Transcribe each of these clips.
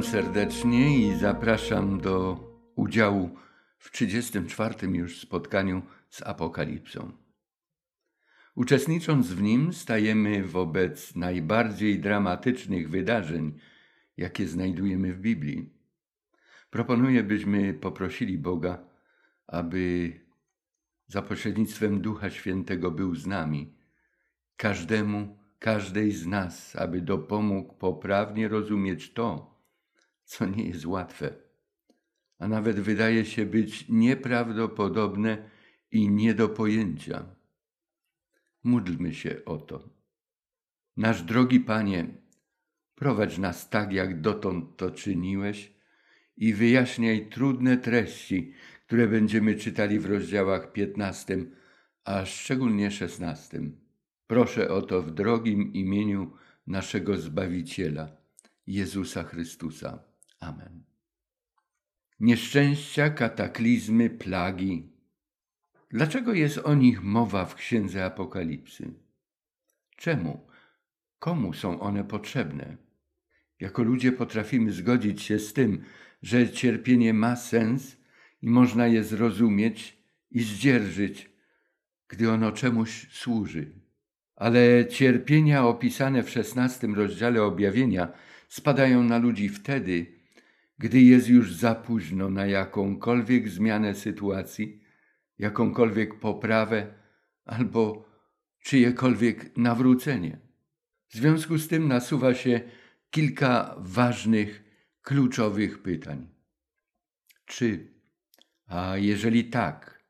Witam serdecznie i zapraszam do udziału w 34. już spotkaniu z Apokalipsą. Uczestnicząc w nim, stajemy wobec najbardziej dramatycznych wydarzeń, jakie znajdujemy w Biblii. Proponuję, byśmy poprosili Boga, aby za pośrednictwem Ducha Świętego był z nami, każdemu, każdej z nas, aby dopomógł poprawnie rozumieć to, co nie jest łatwe, a nawet wydaje się być nieprawdopodobne i nie do pojęcia. Módlmy się o to. Nasz drogi Panie, prowadź nas tak, jak dotąd to czyniłeś i wyjaśniaj trudne treści, które będziemy czytali w rozdziałach 15, a szczególnie 16. Proszę o to w drogim imieniu naszego Zbawiciela, Jezusa Chrystusa. Amen. Nieszczęścia, kataklizmy, plagi. Dlaczego jest o nich mowa w Księdze Apokalipsy? Czemu? Komu są one potrzebne? Jako ludzie potrafimy zgodzić się z tym, że cierpienie ma sens i można je zrozumieć i zdzierżyć, gdy ono czemuś służy. Ale cierpienia opisane w szesnastym rozdziale objawienia spadają na ludzi wtedy, gdy jest już za późno na jakąkolwiek zmianę sytuacji, jakąkolwiek poprawę albo czyjekolwiek nawrócenie. W związku z tym nasuwa się kilka ważnych, kluczowych pytań. Czy, a jeżeli tak,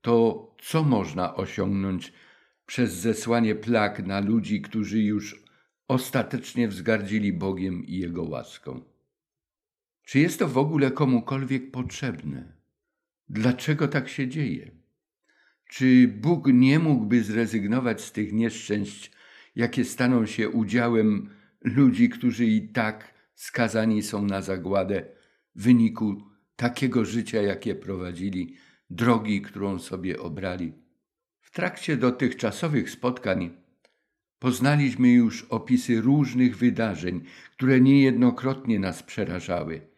to co można osiągnąć przez zesłanie plag na ludzi, którzy już ostatecznie wzgardzili Bogiem i Jego łaską? Czy jest to w ogóle komukolwiek potrzebne? Dlaczego tak się dzieje? Czy Bóg nie mógłby zrezygnować z tych nieszczęść, jakie staną się udziałem ludzi, którzy i tak skazani są na zagładę w wyniku takiego życia, jakie prowadzili, drogi, którą sobie obrali? W trakcie dotychczasowych spotkań poznaliśmy już opisy różnych wydarzeń, które niejednokrotnie nas przerażały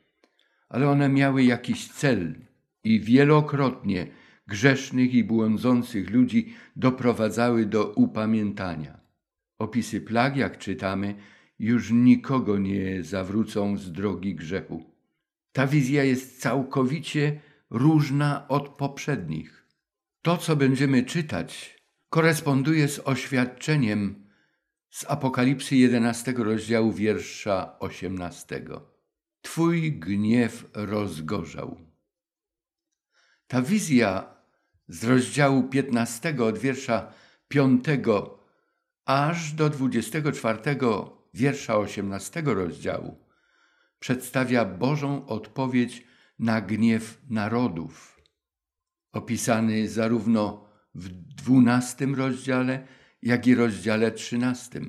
ale one miały jakiś cel i wielokrotnie grzesznych i błądzących ludzi doprowadzały do upamiętania. Opisy plag, jak czytamy, już nikogo nie zawrócą z drogi grzechu. Ta wizja jest całkowicie różna od poprzednich. To, co będziemy czytać, koresponduje z oświadczeniem z Apokalipsy 11 rozdziału wiersza 18. Twój gniew rozgorzał. Ta wizja z rozdziału 15 od wiersza 5 aż do 24 wiersza 18 rozdziału przedstawia Bożą odpowiedź na gniew narodów, opisany zarówno w 12 rozdziale, jak i rozdziale 13.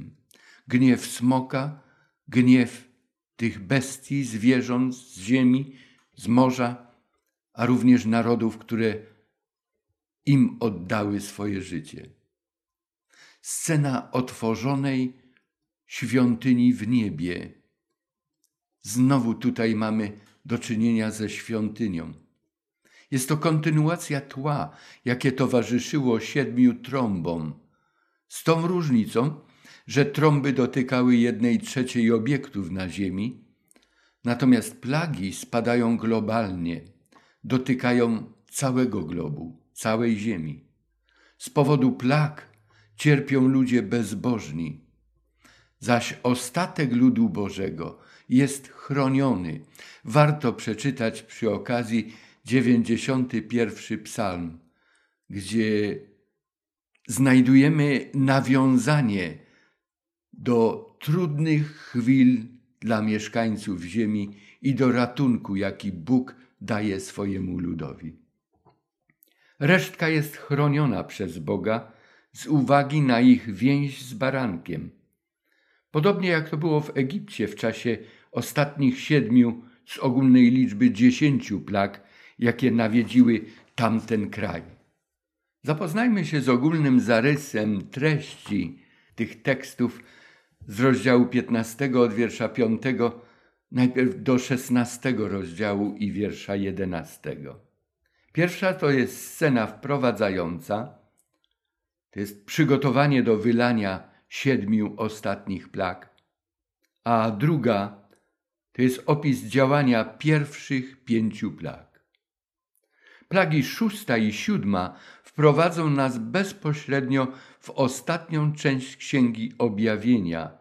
Gniew smoka, gniew tych bestii, zwierząt z ziemi, z morza, a również narodów, które im oddały swoje życie. Scena otworzonej świątyni w niebie. Znowu tutaj mamy do czynienia ze świątynią. Jest to kontynuacja tła, jakie towarzyszyło siedmiu trąbom. Z tą różnicą, że trąby dotykały jednej trzeciej obiektów na Ziemi, natomiast plagi spadają globalnie, dotykają całego globu, całej Ziemi. Z powodu plag cierpią ludzie bezbożni, zaś ostatek ludu Bożego jest chroniony. Warto przeczytać przy okazji 91 psalm, gdzie znajdujemy nawiązanie do trudnych chwil dla mieszkańców ziemi i do ratunku, jaki Bóg daje swojemu ludowi. Resztka jest chroniona przez Boga z uwagi na ich więź z barankiem. Podobnie jak to było w Egipcie w czasie ostatnich siedmiu z ogólnej liczby dziesięciu plag, jakie nawiedziły tamten kraj. Zapoznajmy się z ogólnym zarysem treści tych tekstów z rozdziału 15 od wiersza 5 najpierw do szesnastego rozdziału i wiersza jedenastego. Pierwsza to jest scena wprowadzająca, to jest przygotowanie do wylania siedmiu ostatnich plag, a druga to jest opis działania pierwszych pięciu plag. Plagi szósta i siódma wprowadzą nas bezpośrednio w ostatnią część Księgi Objawienia.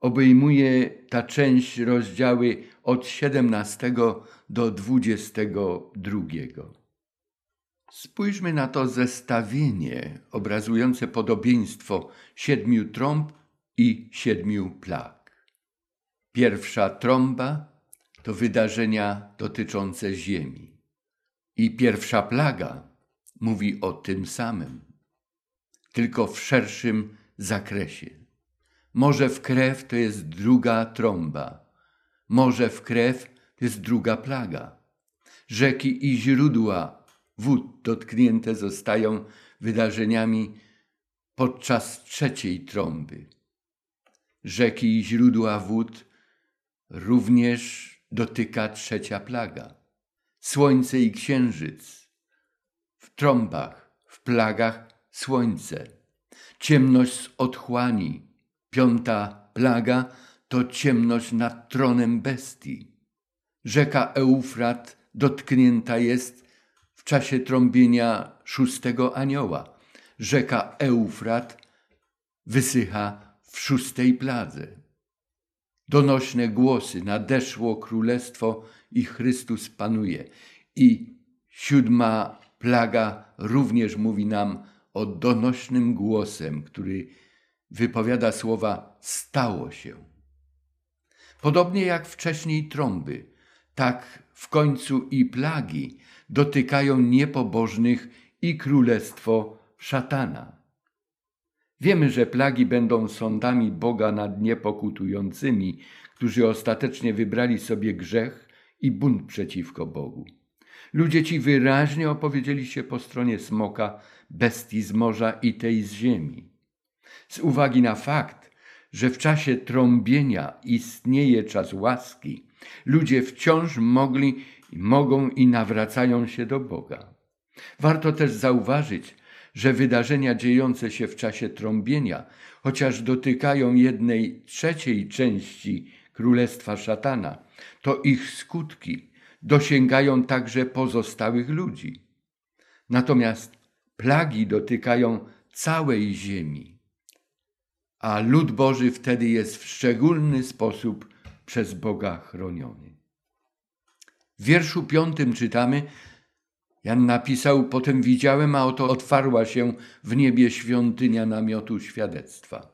Obejmuje ta część rozdziały od 17 do 22. Spójrzmy na to zestawienie obrazujące podobieństwo siedmiu trąb i siedmiu plag. Pierwsza trąba to wydarzenia dotyczące ziemi. I pierwsza plaga mówi o tym samym, tylko w szerszym zakresie. Morze w krew to jest druga trąba. Morze w krew to jest druga plaga. Rzeki i źródła wód dotknięte zostają wydarzeniami podczas trzeciej trąby. Rzeki i źródła wód również dotyka trzecia plaga. Słońce i księżyc w trąbach, w plagach słońce. Ciemność z otchłani. Piąta plaga to ciemność nad tronem bestii. Rzeka Eufrat dotknięta jest w czasie trąbienia szóstego anioła. Rzeka Eufrat wysycha w szóstej pladze. Donośne głosy, nadeszło królestwo i Chrystus panuje. I siódma plaga również mówi nam o donośnym głosem, który wypowiada słowa stało się. Podobnie jak wcześniej trąby, tak w końcu i plagi dotykają niepobożnych i królestwo szatana. Wiemy, że plagi będą sądami Boga nad niepokutującymi, którzy ostatecznie wybrali sobie grzech i bunt przeciwko Bogu. Ludzie ci wyraźnie opowiedzieli się po stronie smoka, bestii z morza i tej z ziemi. Z uwagi na fakt, że w czasie trąbienia istnieje czas łaski, ludzie wciąż mogli mogą i nawracają się do Boga. Warto też zauważyć, że wydarzenia dziejące się w czasie trąbienia, chociaż dotykają jednej trzeciej części królestwa szatana, to ich skutki dosięgają także pozostałych ludzi. Natomiast plagi dotykają całej ziemi, a lud Boży wtedy jest w szczególny sposób przez Boga chroniony. W wierszu piątym czytamy, Jan napisał, potem widziałem, a oto otwarła się w niebie świątynia namiotu świadectwa.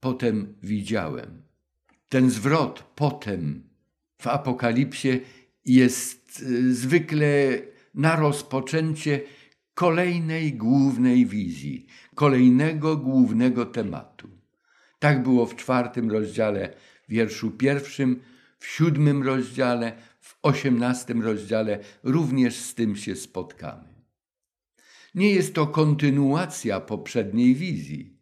Potem widziałem. Ten zwrot potem w Apokalipsie jest y, zwykle na rozpoczęcie kolejnej głównej wizji, kolejnego głównego tematu. Tak było w czwartym rozdziale, wierszu pierwszym, w siódmym rozdziale, w osiemnastym rozdziale również z tym się spotkamy. Nie jest to kontynuacja poprzedniej wizji,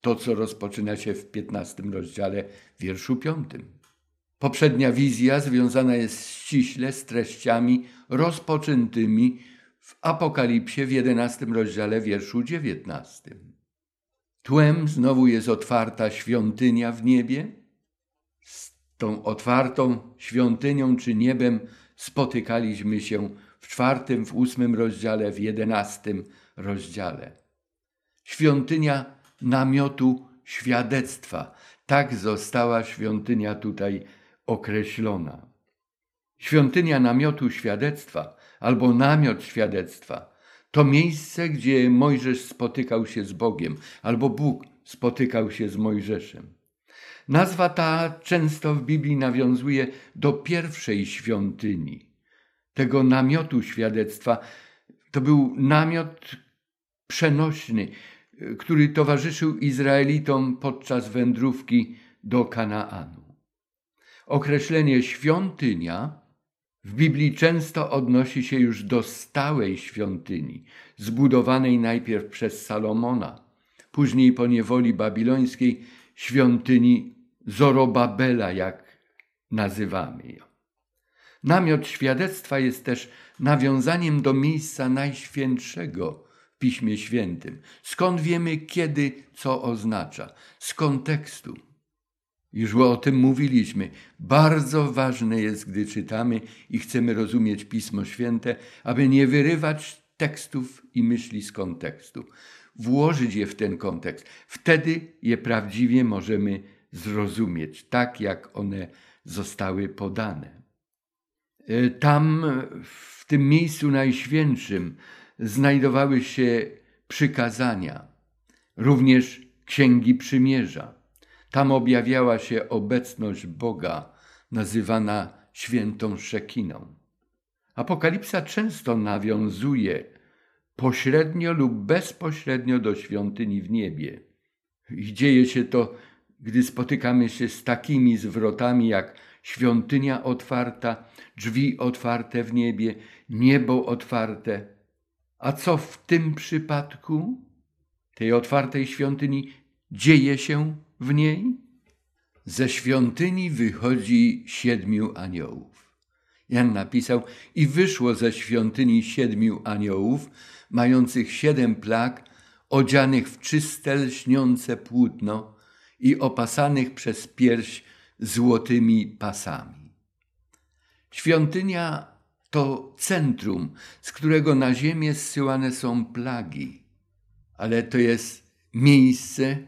to co rozpoczyna się w piętnastym rozdziale, wierszu piątym. Poprzednia wizja związana jest ściśle z treściami rozpoczętymi w Apokalipsie w jedenastym rozdziale, wierszu dziewiętnastym. Tłem znowu jest otwarta świątynia w niebie, tą otwartą świątynią czy niebem spotykaliśmy się w czwartym, w ósmym rozdziale, w jedenastym rozdziale. Świątynia namiotu świadectwa. Tak została świątynia tutaj określona. Świątynia namiotu świadectwa albo namiot świadectwa to miejsce, gdzie Mojżesz spotykał się z Bogiem, albo Bóg spotykał się z Mojżeszem. Nazwa ta często w Biblii nawiązuje do pierwszej świątyni, tego namiotu świadectwa. To był namiot przenośny, który towarzyszył Izraelitom podczas wędrówki do Kanaanu. Określenie świątynia w Biblii często odnosi się już do stałej świątyni, zbudowanej najpierw przez Salomona, później po niewoli babilońskiej świątyni Zorobabela, jak nazywamy ją. Namiot świadectwa jest też nawiązaniem do miejsca najświętszego w Piśmie Świętym. Skąd wiemy, kiedy co oznacza? Z kontekstu. Już o tym mówiliśmy. Bardzo ważne jest, gdy czytamy i chcemy rozumieć Pismo Święte, aby nie wyrywać tekstów i myśli z kontekstu. Włożyć je w ten kontekst. Wtedy je prawdziwie możemy zrozumieć, tak jak one zostały podane. E, tam, w tym miejscu najświętszym, znajdowały się przykazania, również księgi przymierza. Tam objawiała się obecność Boga, nazywana świętą Szekiną. Apokalipsa często nawiązuje pośrednio lub bezpośrednio do świątyni w niebie. I dzieje się to, gdy spotykamy się z takimi zwrotami jak świątynia otwarta, drzwi otwarte w niebie, niebo otwarte. A co w tym przypadku, tej otwartej świątyni, dzieje się w niej? Ze świątyni wychodzi siedmiu aniołów. Jan napisał, i wyszło ze świątyni siedmiu aniołów, mających siedem plag, odzianych w czyste, lśniące płótno i opasanych przez pierś złotymi pasami. Świątynia to centrum, z którego na ziemię zsyłane są plagi, ale to jest miejsce,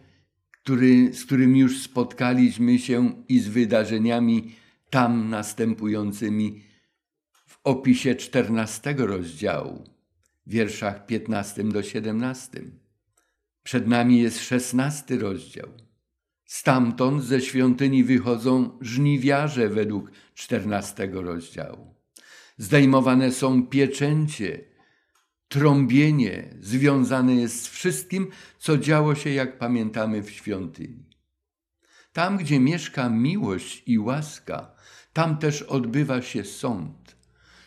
który, z którym już spotkaliśmy się i z wydarzeniami tam następującymi w opisie czternastego rozdziału, wierszach 15 do 17. Przed nami jest szesnasty rozdział. Stamtąd ze świątyni wychodzą żniwiarze według czternastego rozdziału. Zdejmowane są pieczęcie, trąbienie związane jest z wszystkim, co działo się, jak pamiętamy, w świątyni. Tam, gdzie mieszka miłość i łaska, tam też odbywa się sąd.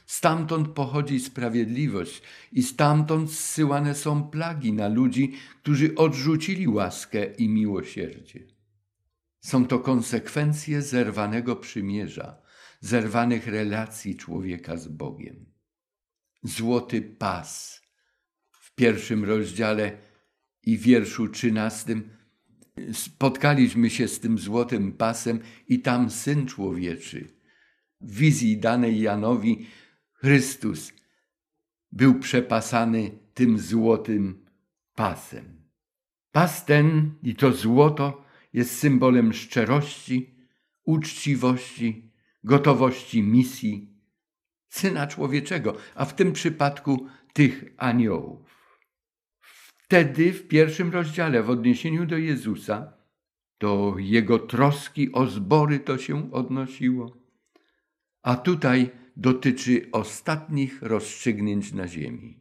Stamtąd pochodzi sprawiedliwość i stamtąd zsyłane są plagi na ludzi, którzy odrzucili łaskę i miłosierdzie. Są to konsekwencje zerwanego przymierza, zerwanych relacji człowieka z Bogiem. Złoty pas w pierwszym rozdziale i wierszu trzynastym spotkaliśmy się z tym złotym pasem i tam Syn Człowieczy w wizji danej Janowi Chrystus był przepasany tym złotym pasem. Pas ten i to złoto jest symbolem szczerości, uczciwości, gotowości misji Syna Człowieczego, a w tym przypadku tych aniołów. Wtedy w pierwszym rozdziale w odniesieniu do Jezusa, do Jego troski o zbory to się odnosiło, a tutaj dotyczy ostatnich rozstrzygnięć na ziemi.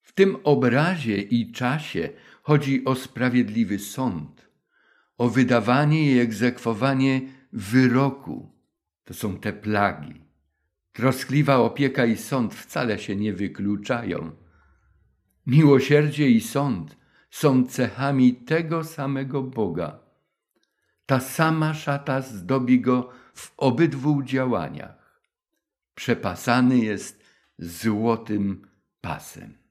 W tym obrazie i czasie chodzi o sprawiedliwy sąd, o wydawanie i egzekwowanie wyroku. To są te plagi. Troskliwa opieka i sąd wcale się nie wykluczają. Miłosierdzie i sąd są cechami tego samego Boga. Ta sama szata zdobi go w obydwu działaniach. Przepasany jest złotym pasem.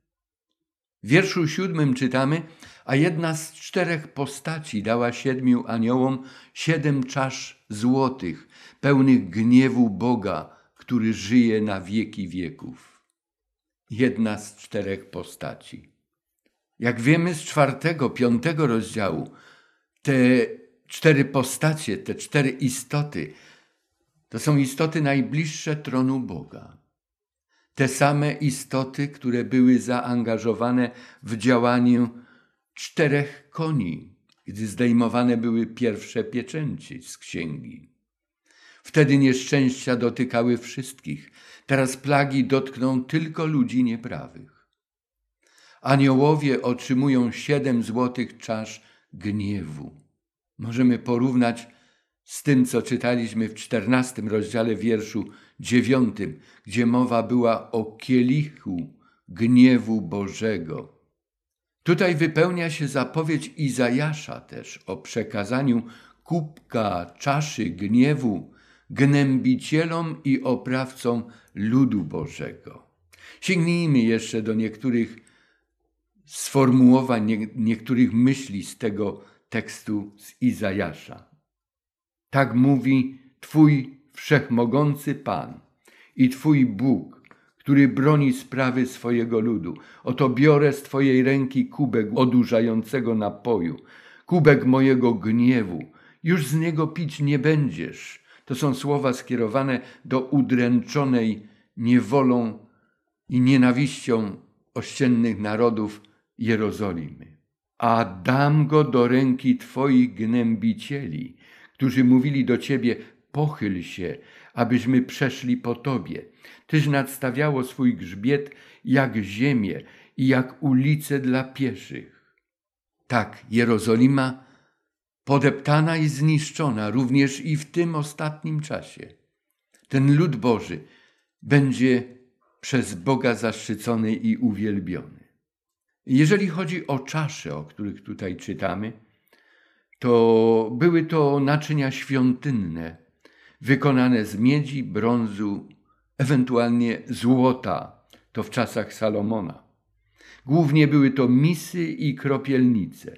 W wierszu siódmym czytamy, a jedna z czterech postaci dała siedmiu aniołom siedem czasz złotych, pełnych gniewu Boga, który żyje na wieki wieków. Jedna z czterech postaci. Jak wiemy z czwartego, piątego rozdziału, te cztery postacie, te cztery istoty, to są istoty najbliższe tronu Boga te same istoty, które były zaangażowane w działaniu czterech koni, gdy zdejmowane były pierwsze pieczęci z księgi. Wtedy nieszczęścia dotykały wszystkich. Teraz plagi dotkną tylko ludzi nieprawych. Aniołowie otrzymują siedem złotych czasz gniewu. Możemy porównać z tym, co czytaliśmy w czternastym rozdziale wierszu dziewiątym, gdzie mowa była o kielichu gniewu Bożego. Tutaj wypełnia się zapowiedź Izajasza też o przekazaniu kubka czaszy gniewu gnębicielom i oprawcom ludu Bożego. Sięgnijmy jeszcze do niektórych sformułowań, nie, niektórych myśli z tego tekstu z Izajasza. Tak mówi Twój wszechmogący Pan i Twój Bóg, który broni sprawy swojego ludu. Oto biorę z Twojej ręki kubek odurzającego napoju, kubek mojego gniewu. Już z niego pić nie będziesz. To są słowa skierowane do udręczonej niewolą i nienawiścią ościennych narodów Jerozolimy. A dam go do ręki Twoich gnębicieli, którzy mówili do Ciebie, pochyl się, abyśmy przeszli po Tobie. Tyś nadstawiało swój grzbiet jak ziemię i jak ulice dla pieszych. Tak, Jerozolima podeptana i zniszczona również i w tym ostatnim czasie. Ten lud Boży będzie przez Boga zaszczycony i uwielbiony. Jeżeli chodzi o czasze, o których tutaj czytamy, to były to naczynia świątynne, wykonane z miedzi, brązu, ewentualnie złota, to w czasach Salomona. Głównie były to misy i kropielnice.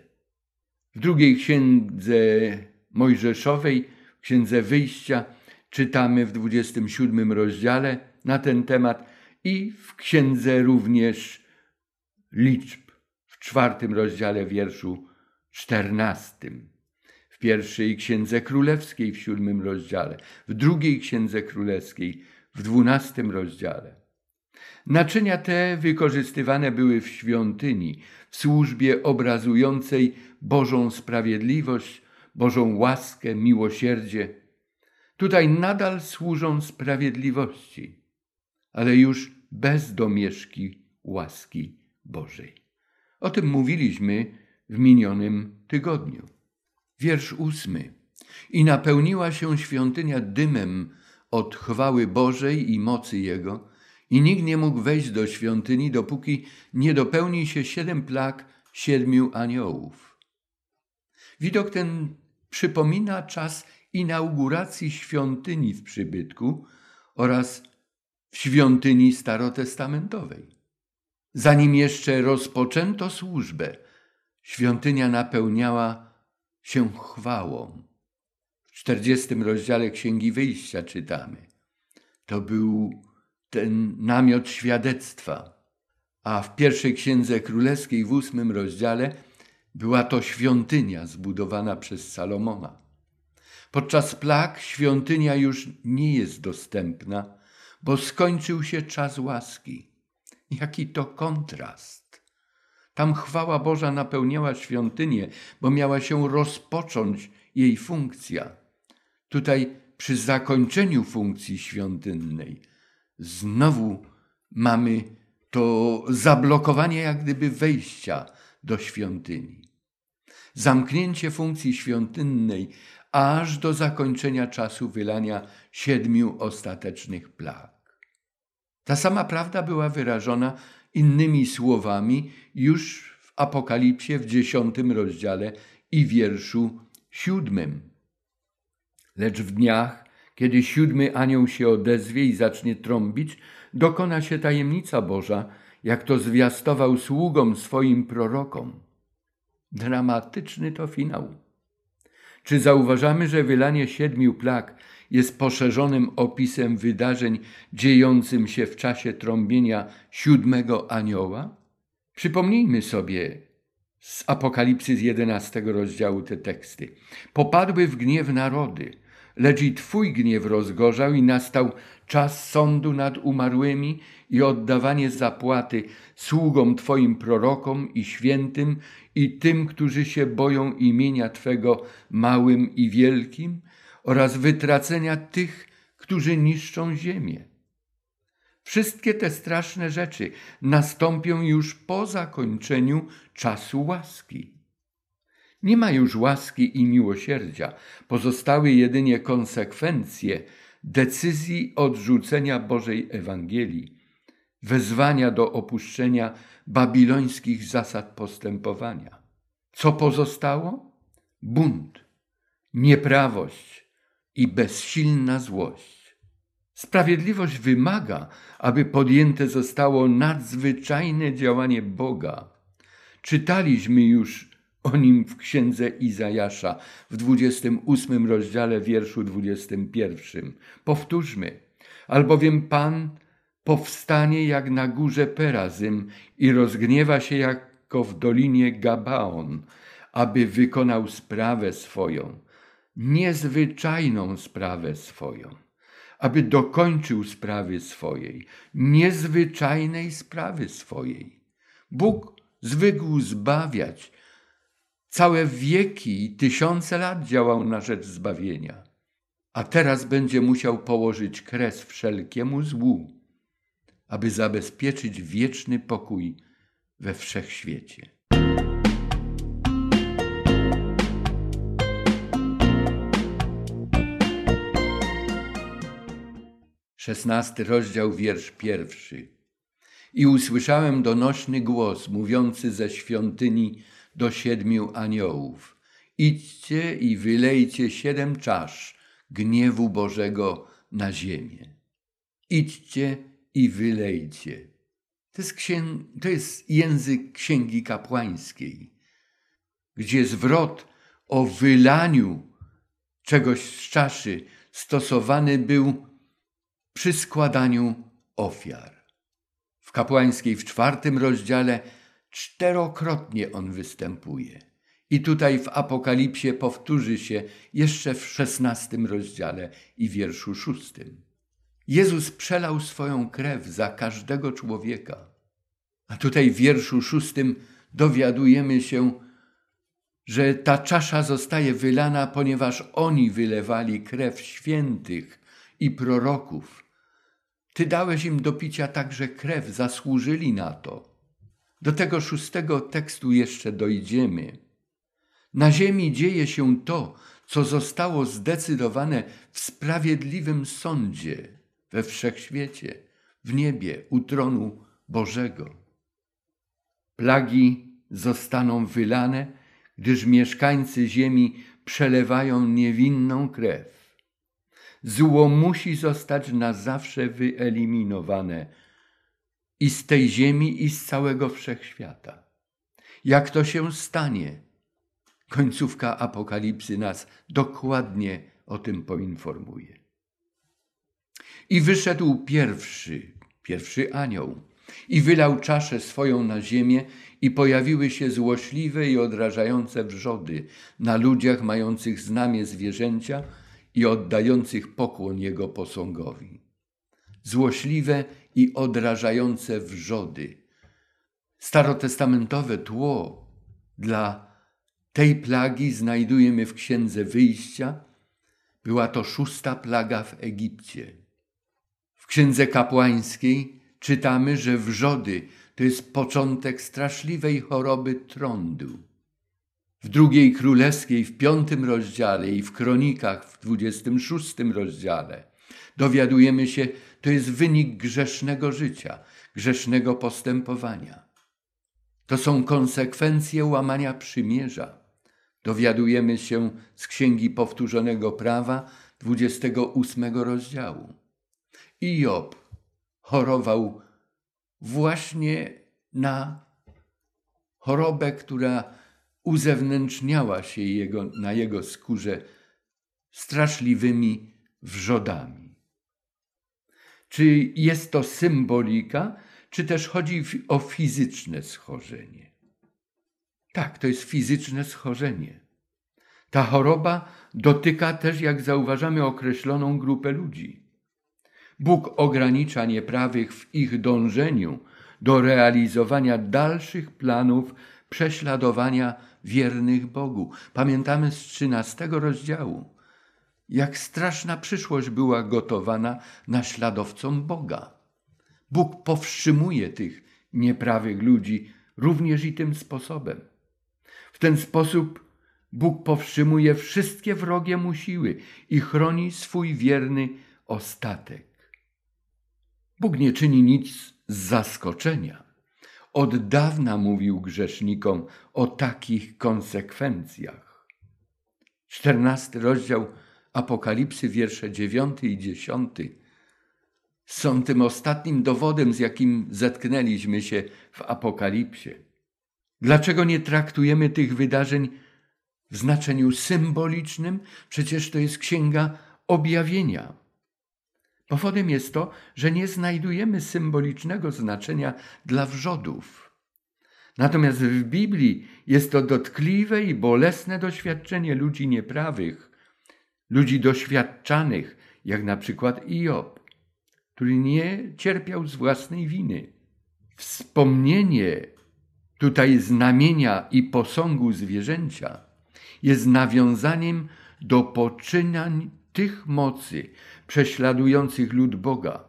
W drugiej księdze Mojżeszowej, księdze Wyjścia, czytamy w 27 rozdziale na ten temat i w księdze również liczb w czwartym rozdziale wierszu czternastym pierwszej Księdze Królewskiej w siódmym rozdziale, w drugiej Księdze Królewskiej w dwunastym rozdziale. Naczynia te wykorzystywane były w świątyni, w służbie obrazującej Bożą sprawiedliwość, Bożą łaskę, miłosierdzie. Tutaj nadal służą sprawiedliwości, ale już bez domieszki łaski Bożej. O tym mówiliśmy w minionym tygodniu. Wiersz ósmy. I napełniła się świątynia dymem od chwały Bożej i mocy Jego, i nikt nie mógł wejść do świątyni, dopóki nie dopełni się siedem plag siedmiu aniołów. Widok ten przypomina czas inauguracji świątyni w przybytku oraz w świątyni starotestamentowej. Zanim jeszcze rozpoczęto służbę, świątynia napełniała się chwałą. W czterdziestym rozdziale Księgi Wyjścia czytamy. To był ten namiot świadectwa. A w pierwszej Księdze Królewskiej w ósmym rozdziale była to świątynia zbudowana przez Salomona. Podczas plag świątynia już nie jest dostępna, bo skończył się czas łaski. Jaki to kontrast! Tam chwała Boża napełniała świątynię, bo miała się rozpocząć jej funkcja. Tutaj przy zakończeniu funkcji świątynnej znowu mamy to zablokowanie jak gdyby wejścia do świątyni. Zamknięcie funkcji świątynnej aż do zakończenia czasu wylania siedmiu ostatecznych plag. Ta sama prawda była wyrażona innymi słowami już w Apokalipsie w dziesiątym rozdziale i wierszu siódmym. Lecz w dniach, kiedy siódmy anioł się odezwie i zacznie trąbić, dokona się tajemnica Boża, jak to zwiastował sługom swoim prorokom. Dramatyczny to finał. Czy zauważamy, że wylanie siedmiu plag jest poszerzonym opisem wydarzeń dziejącym się w czasie trąbienia siódmego anioła? Przypomnijmy sobie z Apokalipsy z 11 rozdziału te teksty. Popadły w gniew narody, lecz i Twój gniew rozgorzał i nastał czas sądu nad umarłymi i oddawanie zapłaty sługom Twoim prorokom i świętym i tym, którzy się boją imienia Twego małym i wielkim oraz wytracenia tych, którzy niszczą ziemię. Wszystkie te straszne rzeczy nastąpią już po zakończeniu czasu łaski. Nie ma już łaski i miłosierdzia, pozostały jedynie konsekwencje decyzji odrzucenia Bożej Ewangelii, wezwania do opuszczenia babilońskich zasad postępowania. Co pozostało? Bunt, nieprawość, i bezsilna złość. Sprawiedliwość wymaga, aby podjęte zostało nadzwyczajne działanie Boga. Czytaliśmy już o nim w księdze Izajasza w 28 rozdziale wierszu 21. Powtórzmy, albowiem Pan powstanie jak na górze Perazym i rozgniewa się jako w dolinie Gabaon, aby wykonał sprawę swoją, niezwyczajną sprawę swoją, aby dokończył sprawy swojej, niezwyczajnej sprawy swojej. Bóg zwykł zbawiać, całe wieki i tysiące lat działał na rzecz zbawienia, a teraz będzie musiał położyć kres wszelkiemu złu, aby zabezpieczyć wieczny pokój we wszechświecie. Szesnasty rozdział, wiersz pierwszy. I usłyszałem donośny głos mówiący ze świątyni do siedmiu aniołów. Idźcie i wylejcie siedem czasz gniewu Bożego na ziemię. Idźcie i wylejcie. To jest, księg, to jest język księgi kapłańskiej, gdzie zwrot o wylaniu czegoś z czaszy stosowany był przy składaniu ofiar. W kapłańskiej w czwartym rozdziale czterokrotnie on występuje. I tutaj w Apokalipsie powtórzy się jeszcze w szesnastym rozdziale i wierszu szóstym. Jezus przelał swoją krew za każdego człowieka. A tutaj w wierszu szóstym dowiadujemy się, że ta czasza zostaje wylana, ponieważ oni wylewali krew świętych i proroków. Ty dałeś im do picia także krew, zasłużyli na to. Do tego szóstego tekstu jeszcze dojdziemy. Na ziemi dzieje się to, co zostało zdecydowane w sprawiedliwym sądzie we wszechświecie, w niebie, u tronu Bożego. Plagi zostaną wylane, gdyż mieszkańcy ziemi przelewają niewinną krew. Zło musi zostać na zawsze wyeliminowane i z tej ziemi, i z całego wszechświata. Jak to się stanie? Końcówka Apokalipsy nas dokładnie o tym poinformuje. I wyszedł pierwszy, pierwszy anioł, i wylał czaszę swoją na ziemię, i pojawiły się złośliwe i odrażające wrzody na ludziach mających znamie zwierzęcia i oddających pokłon jego posągowi. Złośliwe i odrażające wrzody. Starotestamentowe tło dla tej plagi znajdujemy w Księdze Wyjścia. Była to szósta plaga w Egipcie. W Księdze Kapłańskiej czytamy, że wrzody to jest początek straszliwej choroby trądu. W drugiej królewskiej, w piątym rozdziale i w kronikach w dwudziestym szóstym rozdziale dowiadujemy się, to jest wynik grzesznego życia, grzesznego postępowania. To są konsekwencje łamania przymierza. Dowiadujemy się z Księgi Powtórzonego Prawa 28 rozdziału. I Job chorował właśnie na chorobę, która uzewnętrzniała się jego, na jego skórze straszliwymi wrzodami. Czy jest to symbolika, czy też chodzi o fizyczne schorzenie? Tak, to jest fizyczne schorzenie. Ta choroba dotyka też, jak zauważamy, określoną grupę ludzi. Bóg ogranicza nieprawych w ich dążeniu do realizowania dalszych planów prześladowania wiernych Bogu. Pamiętamy z 13 rozdziału, jak straszna przyszłość była gotowana naśladowcom Boga. Bóg powstrzymuje tych nieprawych ludzi również i tym sposobem. W ten sposób Bóg powstrzymuje wszystkie wrogie mu siły i chroni swój wierny ostatek. Bóg nie czyni nic z zaskoczenia. Od dawna mówił grzesznikom o takich konsekwencjach. Czternasty rozdział Apokalipsy, wiersze 9 i 10, są tym ostatnim dowodem, z jakim zetknęliśmy się w Apokalipsie. Dlaczego nie traktujemy tych wydarzeń w znaczeniu symbolicznym? Przecież to jest księga objawienia. Powodem jest to, że nie znajdujemy symbolicznego znaczenia dla wrzodów. Natomiast w Biblii jest to dotkliwe i bolesne doświadczenie ludzi nieprawych, ludzi doświadczanych, jak na przykład Iob, który nie cierpiał z własnej winy. Wspomnienie tutaj znamienia i posągu zwierzęcia jest nawiązaniem do poczynań tych mocy prześladujących lud Boga,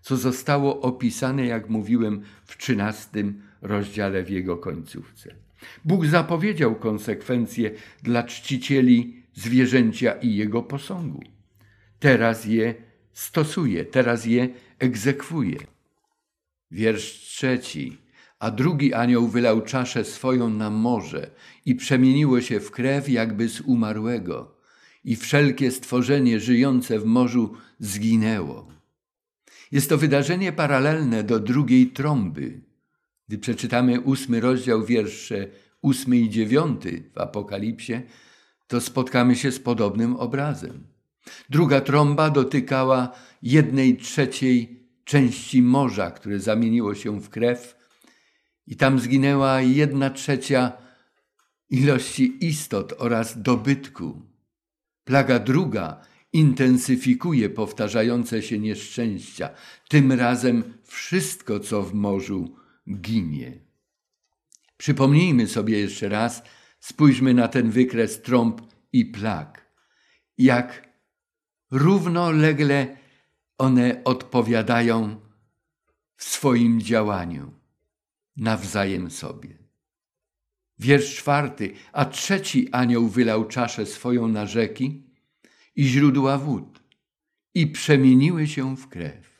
co zostało opisane, jak mówiłem, w trzynastym rozdziale w jego końcówce. Bóg zapowiedział konsekwencje dla czcicieli zwierzęcia i jego posągu. Teraz je stosuje, teraz je egzekwuje. Wiersz trzeci. A drugi anioł wylał czaszę swoją na morze i przemieniło się w krew jakby z umarłego i wszelkie stworzenie żyjące w morzu zginęło. Jest to wydarzenie paralelne do drugiej trąby. Gdy przeczytamy ósmy rozdział, wiersze ósmy i dziewiąty w Apokalipsie, to spotkamy się z podobnym obrazem. Druga trąba dotykała jednej trzeciej części morza, które zamieniło się w krew, i tam zginęła jedna trzecia ilości istot oraz dobytku. Plaga druga intensyfikuje powtarzające się nieszczęścia. Tym razem wszystko, co w morzu, ginie. Przypomnijmy sobie jeszcze raz, spójrzmy na ten wykres trąb i plag. Jak równolegle one odpowiadają w swoim działaniu nawzajem sobie. Wiersz czwarty. A trzeci anioł wylał czaszę swoją na rzeki i źródła wód i przemieniły się w krew.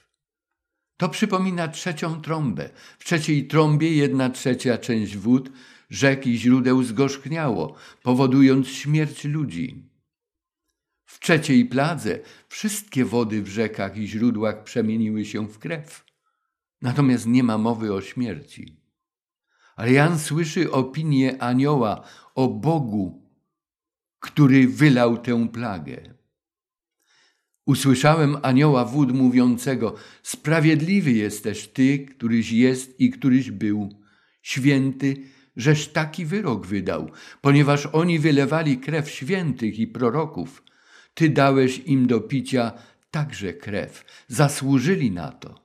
To przypomina trzecią trąbę. W trzeciej trąbie jedna trzecia część wód, rzek i źródeł zgorzkniało, powodując śmierć ludzi. W trzeciej pladze wszystkie wody w rzekach i źródłach przemieniły się w krew. Natomiast nie ma mowy o śmierci. Ale Jan słyszy opinię anioła o Bogu, który wylał tę plagę. Usłyszałem anioła wód mówiącego: Sprawiedliwy jesteś ty, któryś jest i któryś był, święty, żeś taki wyrok wydał, ponieważ oni wylewali krew świętych i proroków. Ty dałeś im do picia także krew, zasłużyli na to.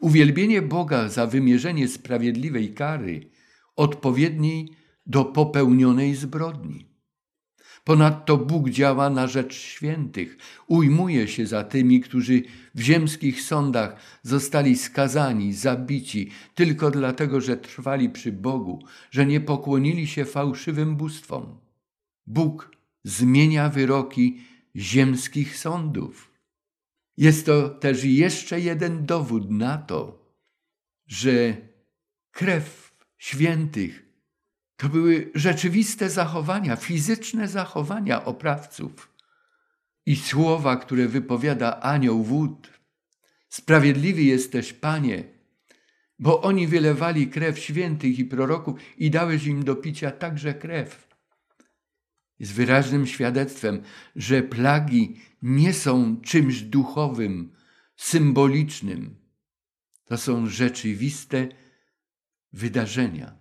Uwielbienie Boga za wymierzenie sprawiedliwej kary, odpowiedniej do popełnionej zbrodni. Ponadto Bóg działa na rzecz świętych, ujmuje się za tymi, którzy w ziemskich sądach zostali skazani, zabici tylko dlatego, że trwali przy Bogu, że nie pokłonili się fałszywym bóstwom. Bóg zmienia wyroki ziemskich sądów. Jest to też jeszcze jeden dowód na to, że krew świętych to były rzeczywiste zachowania, fizyczne zachowania oprawców i słowa, które wypowiada anioł wód. Sprawiedliwy jesteś, Panie, bo oni wylewali krew świętych i proroków i dałeś im do picia także krew. Jest wyraźnym świadectwem, że plagi nie są czymś duchowym, symbolicznym. To są rzeczywiste wydarzenia.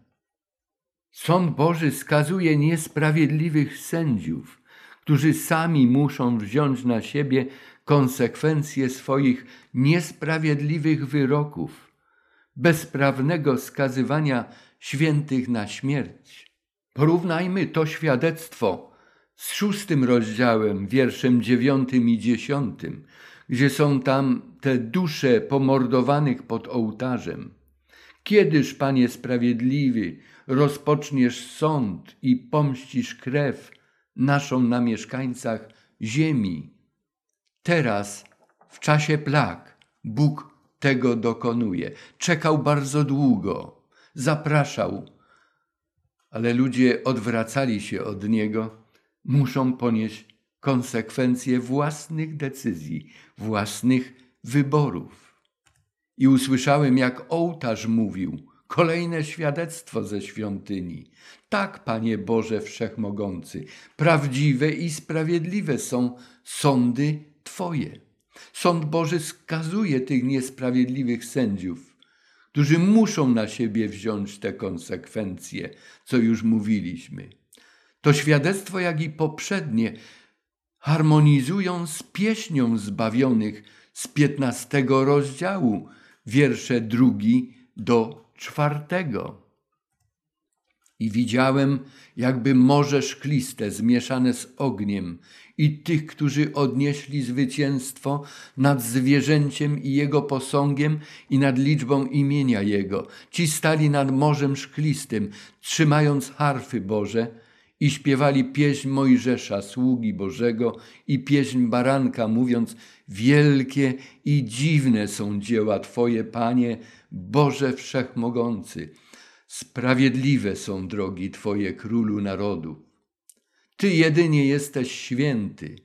Sąd Boży skazuje niesprawiedliwych sędziów, którzy sami muszą wziąć na siebie konsekwencje swoich niesprawiedliwych wyroków, bezprawnego skazywania świętych na śmierć. Porównajmy to świadectwo z szóstym rozdziałem, wierszem dziewiątym i dziesiątym, gdzie są tam te dusze pomordowanych pod ołtarzem. Kiedyż, Panie Sprawiedliwy, rozpoczniesz sąd i pomścisz krew naszą na mieszkańcach ziemi. Teraz, w czasie plag, Bóg tego dokonuje. Czekał bardzo długo, zapraszał, ale ludzie odwracali się od Niego, muszą ponieść konsekwencje własnych decyzji, własnych wyborów. I usłyszałem, jak ołtarz mówił, kolejne świadectwo ze świątyni. Tak, Panie Boże Wszechmogący, prawdziwe i sprawiedliwe są sądy Twoje. Sąd Boży skazuje tych niesprawiedliwych sędziów, którzy muszą na siebie wziąć te konsekwencje, co już mówiliśmy. To świadectwo, jak i poprzednie, harmonizują z pieśnią zbawionych z piętnastego rozdziału, wiersze drugi do czwartego. I widziałem jakby morze szkliste zmieszane z ogniem i tych, którzy odnieśli zwycięstwo nad zwierzęciem i jego posągiem i nad liczbą imienia jego. Ci stali nad morzem szklistym, trzymając harfy Boże i śpiewali pieśń Mojżesza, sługi Bożego i pieśń Baranka, mówiąc wielkie i dziwne są dzieła Twoje, Panie, Boże Wszechmogący. Sprawiedliwe są drogi Twoje, Królu Narodu. Ty jedynie jesteś święty.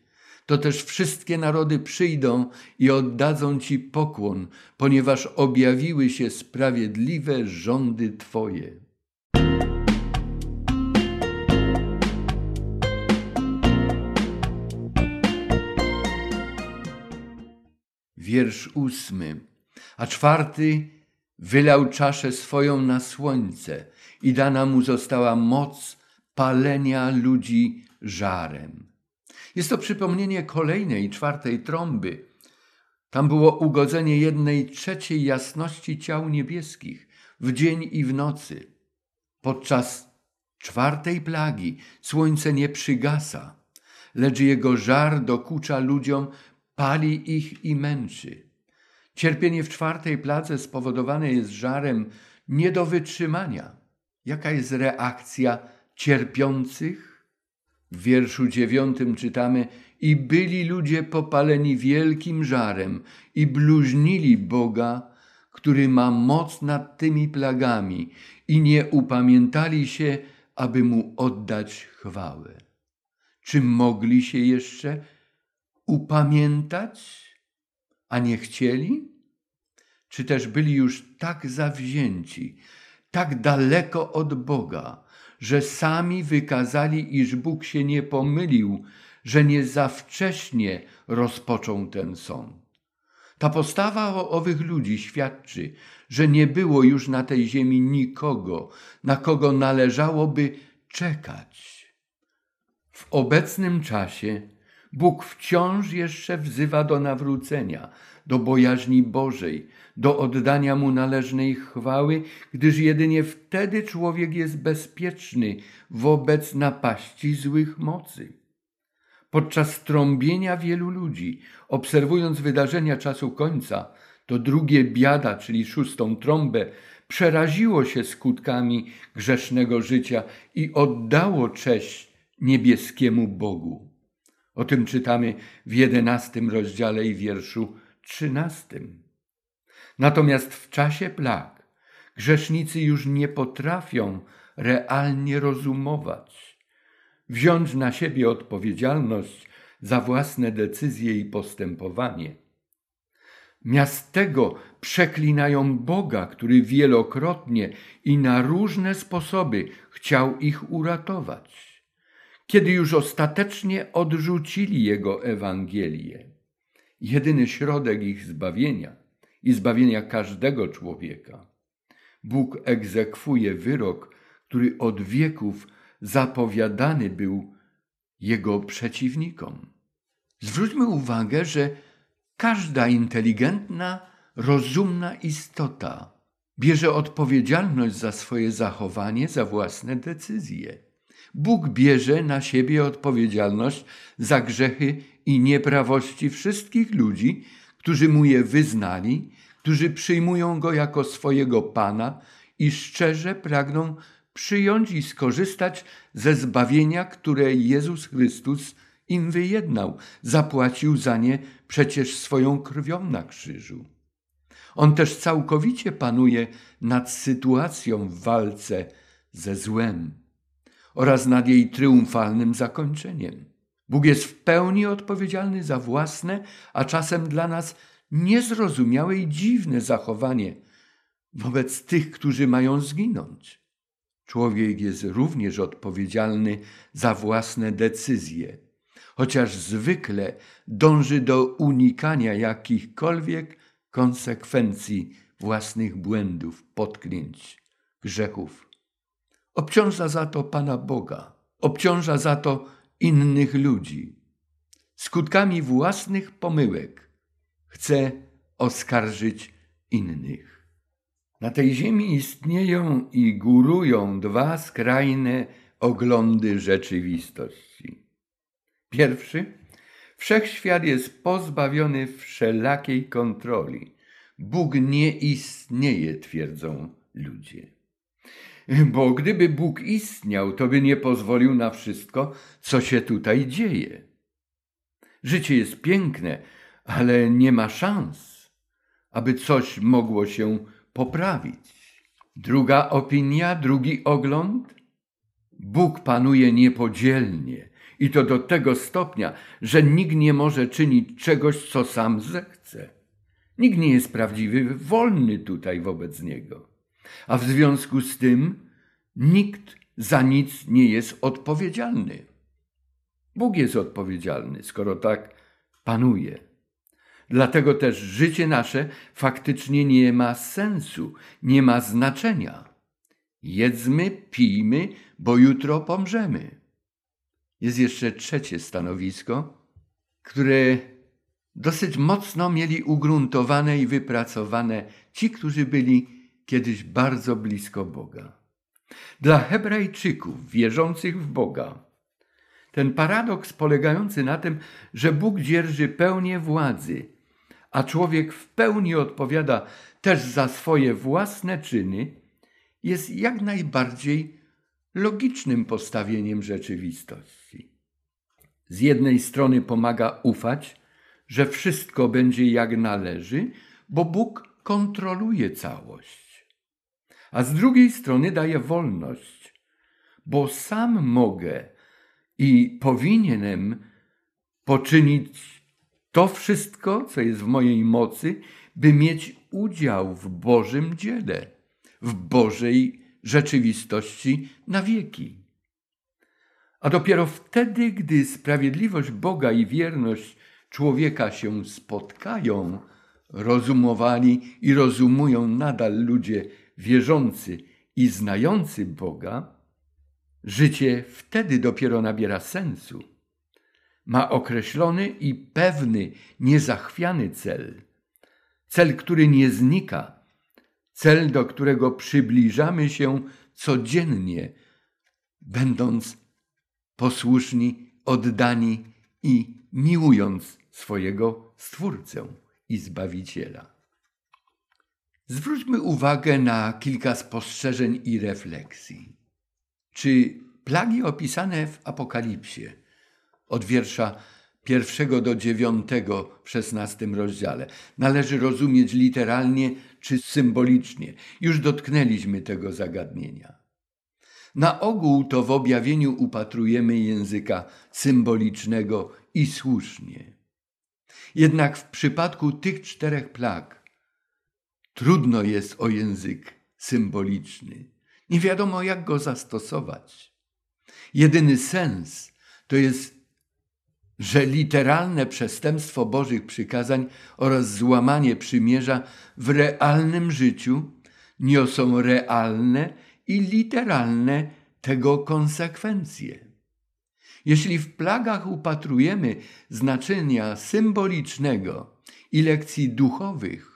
To też wszystkie narody przyjdą i oddadzą Ci pokłon, ponieważ objawiły się sprawiedliwe rządy Twoje. Wiersz ósmy. A czwarty wylał czaszę swoją na słońce i dana mu została moc palenia ludzi żarem. Jest to przypomnienie kolejnej, czwartej trąby. Tam było ugodzenie jednej trzeciej jasności ciał niebieskich w dzień i w nocy. Podczas czwartej plagi słońce nie przygasa, lecz jego żar dokucza ludziom, pali ich i męczy. Cierpienie w czwartej pladze spowodowane jest żarem nie do wytrzymania. Jaka jest reakcja cierpiących? W wierszu dziewiątym czytamy: I byli ludzie popaleni wielkim żarem, i bluźnili Boga, który ma moc nad tymi plagami, i nie upamiętali się, aby mu oddać chwałę. Czy mogli się jeszcze upamiętać? a nie chcieli? Czy też byli już tak zawzięci, tak daleko od Boga, że sami wykazali, iż Bóg się nie pomylił, że nie za wcześnie rozpoczął ten sąd? Ta postawa owych ludzi świadczy, że nie było już na tej ziemi nikogo, na kogo należałoby czekać. W obecnym czasie Bóg wciąż jeszcze wzywa do nawrócenia, do bojaźni Bożej, do oddania Mu należnej chwały, gdyż jedynie wtedy człowiek jest bezpieczny wobec napaści złych mocy. Podczas trąbienia wielu ludzi, obserwując wydarzenia czasu końca, to drugie biada, czyli szóstą trąbę, przeraziło się skutkami grzesznego życia i oddało cześć niebieskiemu Bogu. O tym czytamy w jedenastym rozdziale i wierszu trzynastym. Natomiast w czasie plag grzesznicy już nie potrafią realnie rozumować, wziąć na siebie odpowiedzialność za własne decyzje i postępowanie. Miast tego przeklinają Boga, który wielokrotnie i na różne sposoby chciał ich uratować kiedy już ostatecznie odrzucili Jego Ewangelię. Jedyny środek ich zbawienia i zbawienia każdego człowieka. Bóg egzekwuje wyrok, który od wieków zapowiadany był Jego przeciwnikom. Zwróćmy uwagę, że każda inteligentna, rozumna istota bierze odpowiedzialność za swoje zachowanie, za własne decyzje. Bóg bierze na siebie odpowiedzialność za grzechy i nieprawości wszystkich ludzi, którzy mu je wyznali, którzy przyjmują go jako swojego Pana i szczerze pragną przyjąć i skorzystać ze zbawienia, które Jezus Chrystus im wyjednał. Zapłacił za nie przecież swoją krwią na krzyżu. On też całkowicie panuje nad sytuacją w walce ze złem oraz nad jej triumfalnym zakończeniem. Bóg jest w pełni odpowiedzialny za własne, a czasem dla nas niezrozumiałe i dziwne zachowanie wobec tych, którzy mają zginąć. Człowiek jest również odpowiedzialny za własne decyzje, chociaż zwykle dąży do unikania jakichkolwiek konsekwencji własnych błędów, potknięć, grzechów. Obciąża za to Pana Boga, obciąża za to innych ludzi. Skutkami własnych pomyłek chce oskarżyć innych. Na tej ziemi istnieją i górują dwa skrajne oglądy rzeczywistości. Pierwszy, wszechświat jest pozbawiony wszelakiej kontroli. Bóg nie istnieje, twierdzą ludzie. Bo gdyby Bóg istniał, to by nie pozwolił na wszystko, co się tutaj dzieje. Życie jest piękne, ale nie ma szans, aby coś mogło się poprawić. Druga opinia, drugi ogląd. Bóg panuje niepodzielnie i to do tego stopnia, że nikt nie może czynić czegoś, co sam zechce. Nikt nie jest prawdziwy, wolny tutaj wobec Niego. A w związku z tym nikt za nic nie jest odpowiedzialny. Bóg jest odpowiedzialny, skoro tak panuje. Dlatego też życie nasze faktycznie nie ma sensu, nie ma znaczenia. Jedzmy, pijmy, bo jutro pomrzemy. Jest jeszcze trzecie stanowisko, które dosyć mocno mieli ugruntowane i wypracowane ci, którzy byli kiedyś bardzo blisko Boga. Dla Hebrajczyków wierzących w Boga, ten paradoks polegający na tym, że Bóg dzierży pełnię władzy, a człowiek w pełni odpowiada też za swoje własne czyny, jest jak najbardziej logicznym postawieniem rzeczywistości. Z jednej strony pomaga ufać, że wszystko będzie jak należy, bo Bóg kontroluje całość. A z drugiej strony daje wolność, bo sam mogę i powinienem poczynić to wszystko, co jest w mojej mocy, by mieć udział w Bożym dziele, w Bożej rzeczywistości na wieki. A dopiero wtedy, gdy sprawiedliwość Boga i wierność człowieka się spotkają, rozumowani i rozumują nadal ludzie wierzący i znający Boga, życie wtedy dopiero nabiera sensu. Ma określony i pewny, niezachwiany cel. Cel, który nie znika, cel, do którego przybliżamy się codziennie, będąc posłuszni, oddani i miłując swojego Stwórcę i Zbawiciela. Zwróćmy uwagę na kilka spostrzeżeń i refleksji. Czy plagi opisane w Apokalipsie od wiersza pierwszego do dziewiątego w szesnastym rozdziale należy rozumieć literalnie czy symbolicznie? Już dotknęliśmy tego zagadnienia. Na ogół to w objawieniu upatrujemy języka symbolicznego i słusznie. Jednak w przypadku tych czterech plag trudno jest o język symboliczny. Nie wiadomo, jak go zastosować. Jedyny sens to jest, że literalne przestępstwo Bożych przykazań oraz złamanie przymierza w realnym życiu niosą realne i literalne tego konsekwencje. Jeśli w plagach upatrujemy znaczenia symbolicznego i lekcji duchowych,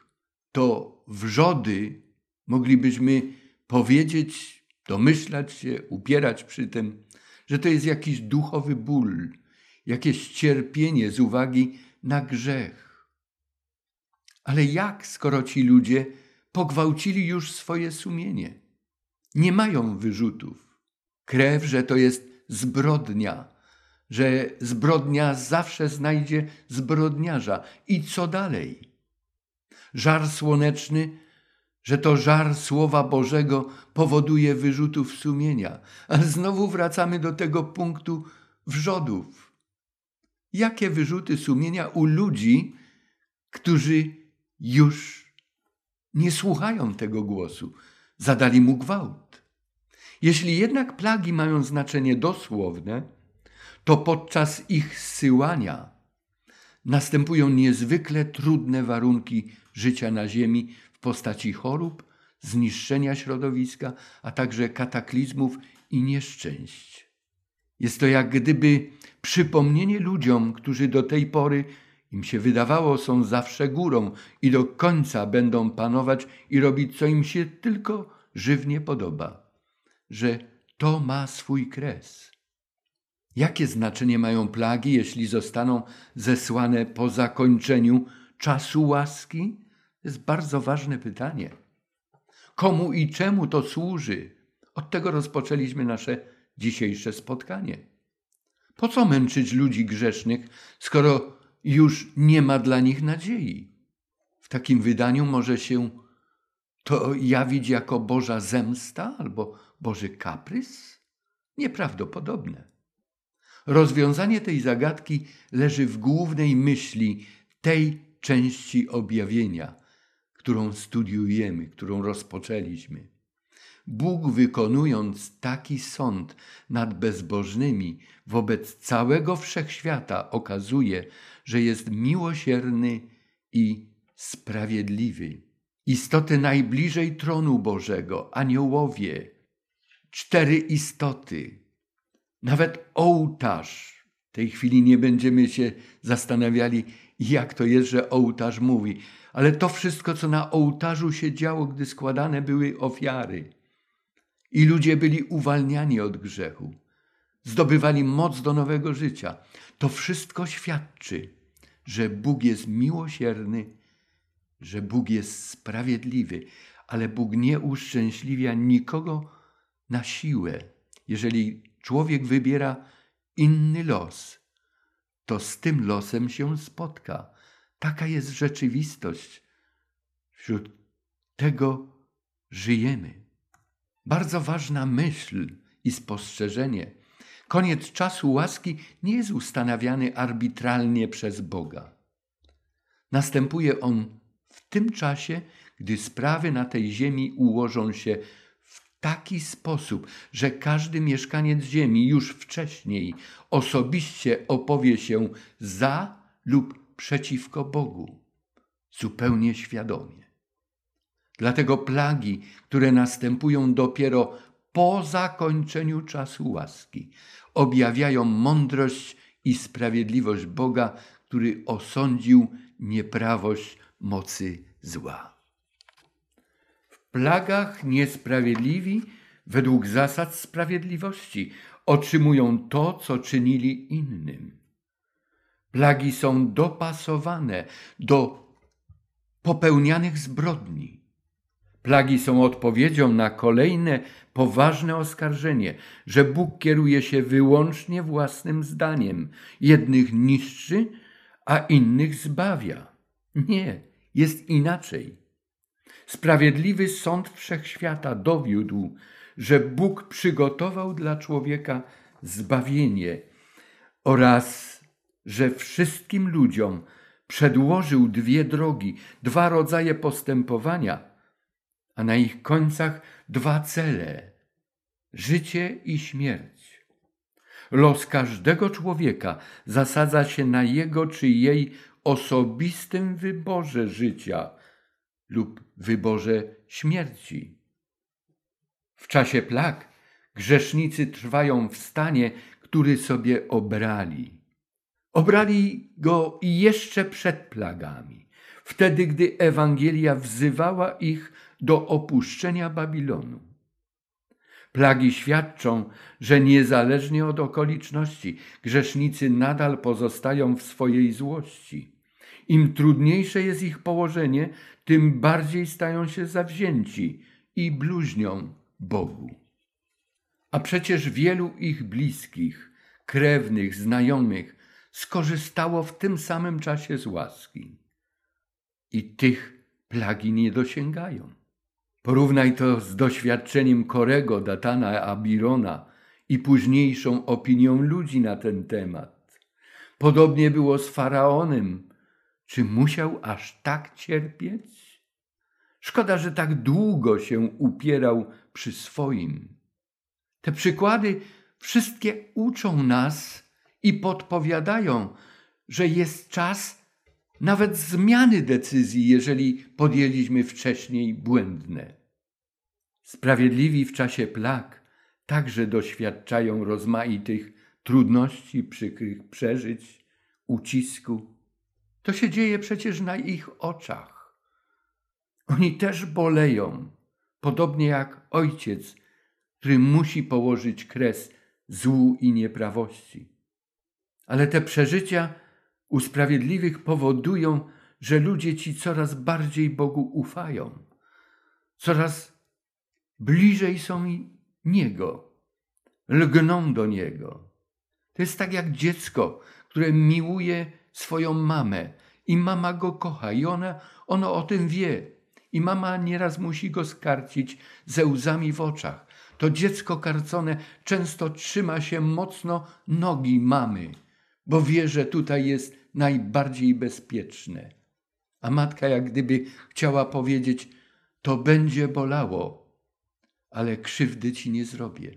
to wrzody moglibyśmy powiedzieć, domyślać się, upierać przy tym, że to jest jakiś duchowy ból, jakieś cierpienie z uwagi na grzech. Ale jak, skoro ci ludzie pogwałcili już swoje sumienie? Nie mają wyrzutów. Krew, że to jest zbrodnia, że zbrodnia zawsze znajdzie zbrodniarza. I co dalej? Żar słoneczny, że to żar Słowa Bożego powoduje wyrzutów sumienia. Ale znowu wracamy do tego punktu wrzodów. Jakie wyrzuty sumienia u ludzi, którzy już nie słuchają tego głosu, zadali mu gwałt. Jeśli jednak plagi mają znaczenie dosłowne, to podczas ich zsyłania następują niezwykle trudne warunki życia na Ziemi w postaci chorób, zniszczenia środowiska, a także kataklizmów i nieszczęść. Jest to jak gdyby przypomnienie ludziom, którzy do tej pory im się wydawało, są zawsze górą i do końca będą panować i robić, co im się tylko żywnie podoba, że to ma swój kres. Jakie znaczenie mają plagi, jeśli zostaną zesłane po zakończeniu czasu łaski? Jest bardzo ważne pytanie. Komu i czemu to służy? Od tego rozpoczęliśmy nasze dzisiejsze spotkanie. Po co męczyć ludzi grzesznych, skoro już nie ma dla nich nadziei? W takim wydaniu może się to jawić jako Boża zemsta albo Boży kaprys? Nieprawdopodobne. Rozwiązanie tej zagadki leży w głównej myśli tej części objawienia, którą studiujemy, którą rozpoczęliśmy. Bóg wykonując taki sąd nad bezbożnymi wobec całego wszechświata okazuje, że jest miłosierny i sprawiedliwy. Istoty najbliżej tronu Bożego, aniołowie, cztery istoty, nawet ołtarz. W tej chwili nie będziemy się zastanawiali, jak to jest, że ołtarz mówi, ale to wszystko, co na ołtarzu się działo, gdy składane były ofiary i ludzie byli uwalniani od grzechu, zdobywali moc do nowego życia. To wszystko świadczy, że Bóg jest miłosierny, że Bóg jest sprawiedliwy, ale Bóg nie uszczęśliwia nikogo na siłę. Jeżeli człowiek wybiera inny los, to z tym losem się spotka. Taka jest rzeczywistość. Wśród tego żyjemy. Bardzo ważna myśl i spostrzeżenie. Koniec czasu łaski nie jest ustanawiany arbitralnie przez Boga. Następuje on w tym czasie, gdy sprawy na tej ziemi ułożą się w taki sposób, że każdy mieszkaniec ziemi już wcześniej osobiście opowie się za lub przeciwko Bogu, zupełnie świadomie. Dlatego plagi, które następują dopiero po zakończeniu czasu łaski, objawiają mądrość i sprawiedliwość Boga, który osądził nieprawość mocy zła. W plagach niesprawiedliwi, według zasad sprawiedliwości, otrzymują to, co czynili innym. Plagi są dopasowane do popełnianych zbrodni. Plagi są odpowiedzią na kolejne poważne oskarżenie, że Bóg kieruje się wyłącznie własnym zdaniem. Jednych niszczy, a innych zbawia. Nie, jest inaczej. Sprawiedliwy sąd wszechświata dowiódł, że Bóg przygotował dla człowieka zbawienie oraz że wszystkim ludziom przedłożył dwie drogi, dwa rodzaje postępowania – a na ich końcach dwa cele życie i śmierć. Los każdego człowieka zasadza się na jego czy jej osobistym wyborze życia lub wyborze śmierci. W czasie plag grzesznicy trwają w stanie, który sobie obrali. Obrali go jeszcze przed plagami, wtedy gdy Ewangelia wzywała ich do opuszczenia Babilonu. Plagi świadczą, że niezależnie od okoliczności grzesznicy nadal pozostają w swojej złości. Im trudniejsze jest ich położenie, tym bardziej stają się zawzięci i bluźnią Bogu. A przecież wielu ich bliskich, krewnych, znajomych skorzystało w tym samym czasie z łaski. I tych plagi nie dosięgają. Porównaj to z doświadczeniem Korego, Datana, Abirona i późniejszą opinią ludzi na ten temat. Podobnie było z faraonem. Czy musiał aż tak cierpieć? Szkoda, że tak długo się upierał przy swoim. Te przykłady wszystkie uczą nas i podpowiadają, że jest czas nawet zmiany decyzji, jeżeli podjęliśmy wcześniej błędne. Sprawiedliwi w czasie plag także doświadczają rozmaitych trudności, przykrych przeżyć, ucisku. To się dzieje przecież na ich oczach. Oni też boleją, podobnie jak ojciec, który musi położyć kres złu i nieprawości. Ale te przeżycia u sprawiedliwych powodują, że ludzie ci coraz bardziej Bogu ufają, coraz bliżej są Niego, lgną do Niego. To jest tak jak dziecko, które miłuje swoją mamę i mama go kocha i ona, ono o tym wie. I mama nieraz musi go skarcić ze łzami w oczach. To dziecko karcone często trzyma się mocno nogi mamy, bo wie, że tutaj jest najbardziej bezpieczne. A matka jak gdyby chciała powiedzieć, to będzie bolało, ale krzywdy ci nie zrobię.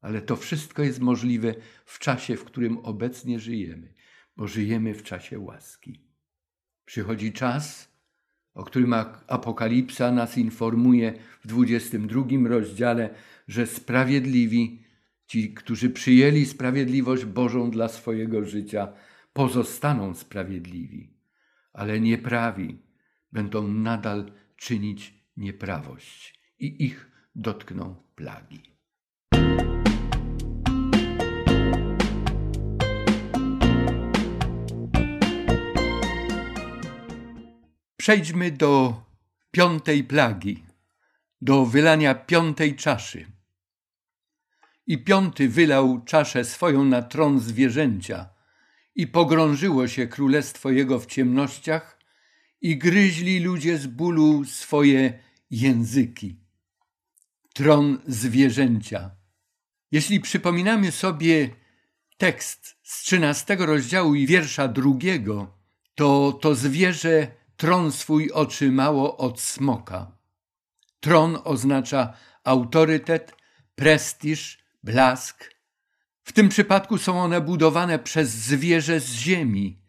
Ale to wszystko jest możliwe w czasie, w którym obecnie żyjemy, bo żyjemy w czasie łaski. Przychodzi czas, o którym Apokalipsa nas informuje w 22 rozdziale, że sprawiedliwi, ci, którzy przyjęli sprawiedliwość Bożą dla swojego życia, pozostaną sprawiedliwi, ale nieprawi będą nadal czynić nieprawość i ich dotkną plagi. Przejdźmy do piątej plagi, do wylania piątej czaszy. I piąty wylał czaszę swoją na tron zwierzęcia i pogrążyło się królestwo jego w ciemnościach i gryźli ludzie z bólu swoje języki. Tron zwierzęcia. Jeśli przypominamy sobie tekst z trzynastego rozdziału i wiersza drugiego, to to zwierzę tron swój otrzymało od smoka. Tron oznacza autorytet, prestiż, blask. W tym przypadku są one budowane przez zwierzę z ziemi,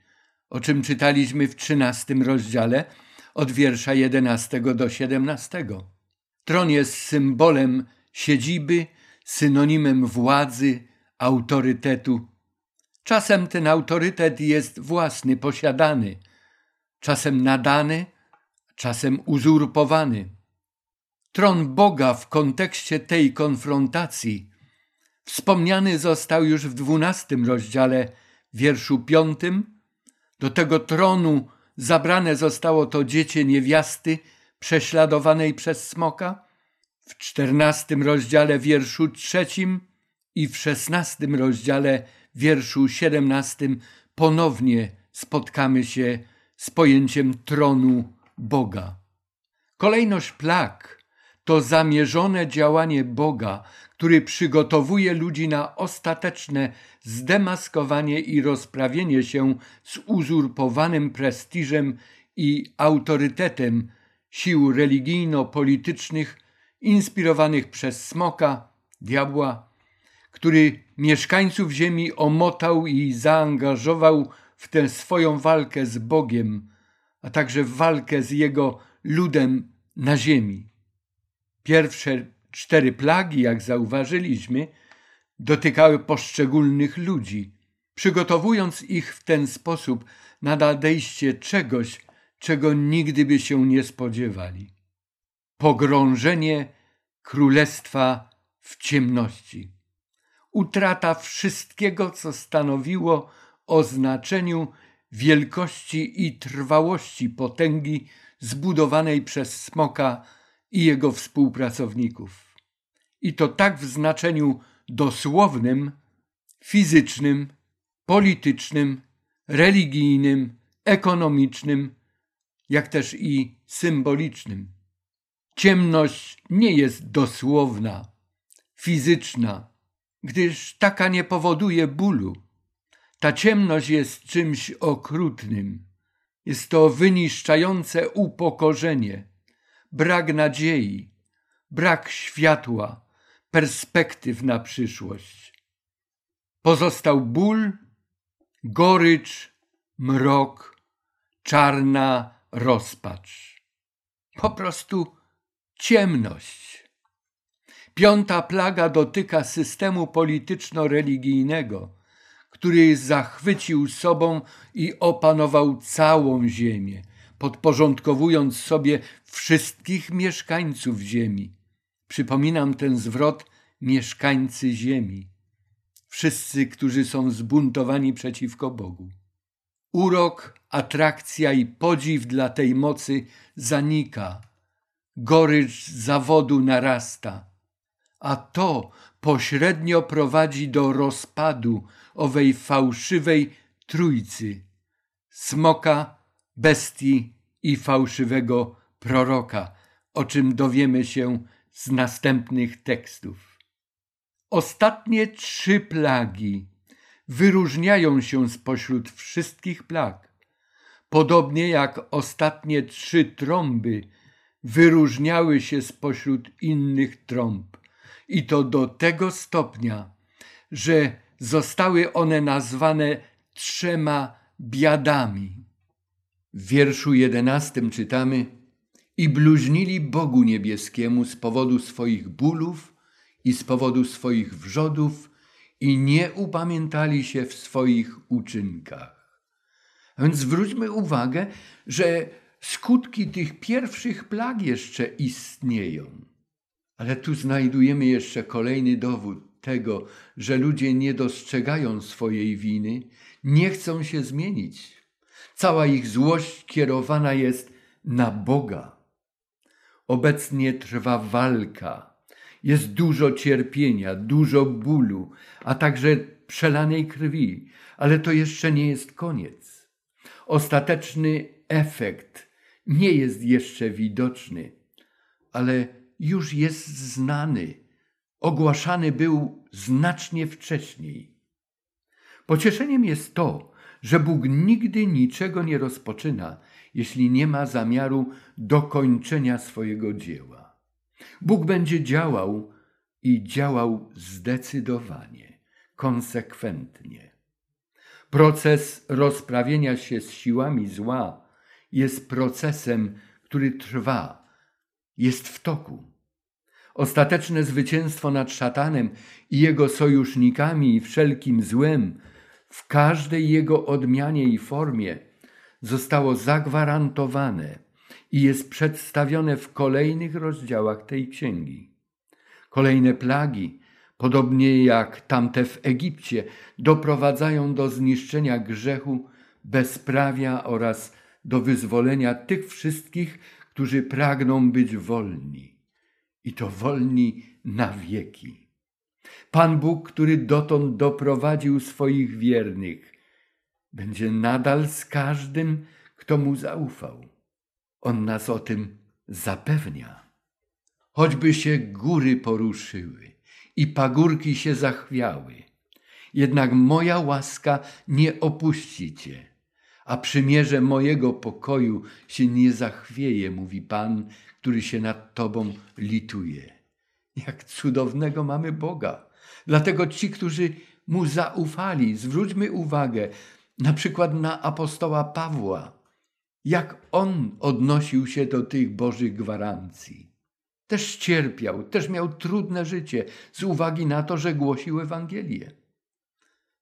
o czym czytaliśmy w trzynastym rozdziale od wiersza jedenastego do siedemnastego. Tron jest symbolem siedziby, synonimem władzy, autorytetu. Czasem ten autorytet jest własny, posiadany – czasem nadany, czasem uzurpowany. Tron Boga w kontekście tej konfrontacji wspomniany został już w dwunastym rozdziale, wierszu piątym. Do tego tronu zabrane zostało to dziecię niewiasty prześladowanej przez smoka. W czternastym rozdziale, wierszu trzecim i w szesnastym rozdziale, wierszu siedemnastym ponownie spotkamy się z pojęciem tronu Boga. Kolejność plag to zamierzone działanie Boga, który przygotowuje ludzi na ostateczne zdemaskowanie i rozprawienie się z uzurpowanym prestiżem i autorytetem sił religijno-politycznych inspirowanych przez smoka, diabła, który mieszkańców ziemi omotał i zaangażował w tę swoją walkę z Bogiem, a także walkę z Jego ludem na ziemi. Pierwsze cztery plagi, jak zauważyliśmy, dotykały poszczególnych ludzi, przygotowując ich w ten sposób na nadejście czegoś, czego nigdy by się nie spodziewali. Pogrążenie królestwa w ciemności. Utrata wszystkiego, co stanowiło o znaczeniu wielkości i trwałości potęgi zbudowanej przez smoka i jego współpracowników. I to tak w znaczeniu dosłownym, fizycznym, politycznym, religijnym, ekonomicznym, jak też i symbolicznym. Ciemność nie jest dosłowna, fizyczna, gdyż taka nie powoduje bólu Ta ciemność jest czymś okrutnym. Jest to wyniszczające upokorzenie, brak nadziei, brak światła, perspektyw na przyszłość. Pozostał ból, gorycz, mrok, czarna rozpacz. Po prostu ciemność. Piąta plaga dotyka systemu polityczno-religijnego, który zachwycił sobą i opanował całą ziemię, podporządkowując sobie wszystkich mieszkańców ziemi. Przypominam ten zwrot mieszkańcy ziemi. Wszyscy, którzy są zbuntowani przeciwko Bogu. Urok, atrakcja i podziw dla tej mocy zanika. Gorycz zawodu narasta. A to pośrednio prowadzi do rozpadu owej fałszywej trójcy smoka, bestii i fałszywego proroka, o czym dowiemy się z następnych tekstów. Ostatnie trzy plagi wyróżniają się spośród wszystkich plag, podobnie jak ostatnie trzy trąby wyróżniały się spośród innych trąb. I to do tego stopnia, że zostały one nazwane trzema biadami. W wierszu jedenastym czytamy i bluźnili Bogu niebieskiemu z powodu swoich bólów i z powodu swoich wrzodów i nie upamiętali się w swoich uczynkach. A więc zwróćmy uwagę, że skutki tych pierwszych plag jeszcze istnieją. Ale tu znajdujemy jeszcze kolejny dowód tego, że ludzie nie dostrzegają swojej winy, nie chcą się zmienić. Cała ich złość kierowana jest na Boga. Obecnie trwa walka. Jest dużo cierpienia, dużo bólu, a także przelanej krwi, ale to jeszcze nie jest koniec. Ostateczny efekt nie jest jeszcze widoczny, ale już jest znany. Ogłaszany był znacznie wcześniej. Pocieszeniem jest to, że Bóg nigdy niczego nie rozpoczyna, jeśli nie ma zamiaru dokończenia swojego dzieła. Bóg będzie działał i działał zdecydowanie, konsekwentnie. Proces rozprawienia się z siłami zła jest procesem, który trwa, jest w toku. Ostateczne zwycięstwo nad szatanem i jego sojusznikami i wszelkim złem w każdej jego odmianie i formie zostało zagwarantowane i jest przedstawione w kolejnych rozdziałach tej księgi. Kolejne plagi, podobnie jak tamte w Egipcie, doprowadzają do zniszczenia grzechu, bezprawia oraz do wyzwolenia tych wszystkich, którzy pragną być wolni. I to wolni na wieki. Pan Bóg, który dotąd doprowadził swoich wiernych, będzie nadal z każdym, kto mu zaufał. On nas o tym zapewnia. Choćby się góry poruszyły i pagórki się zachwiały, jednak moja łaska nie opuścicie, a przymierze mojego pokoju się nie zachwieje, mówi Pan, który się nad Tobą lituje. Jak cudownego mamy Boga. Dlatego ci, którzy mu zaufali, zwróćmy uwagę na przykład na apostoła Pawła, jak on odnosił się do tych Bożych gwarancji. Też cierpiał, też miał trudne życie z uwagi na to, że głosił Ewangelię.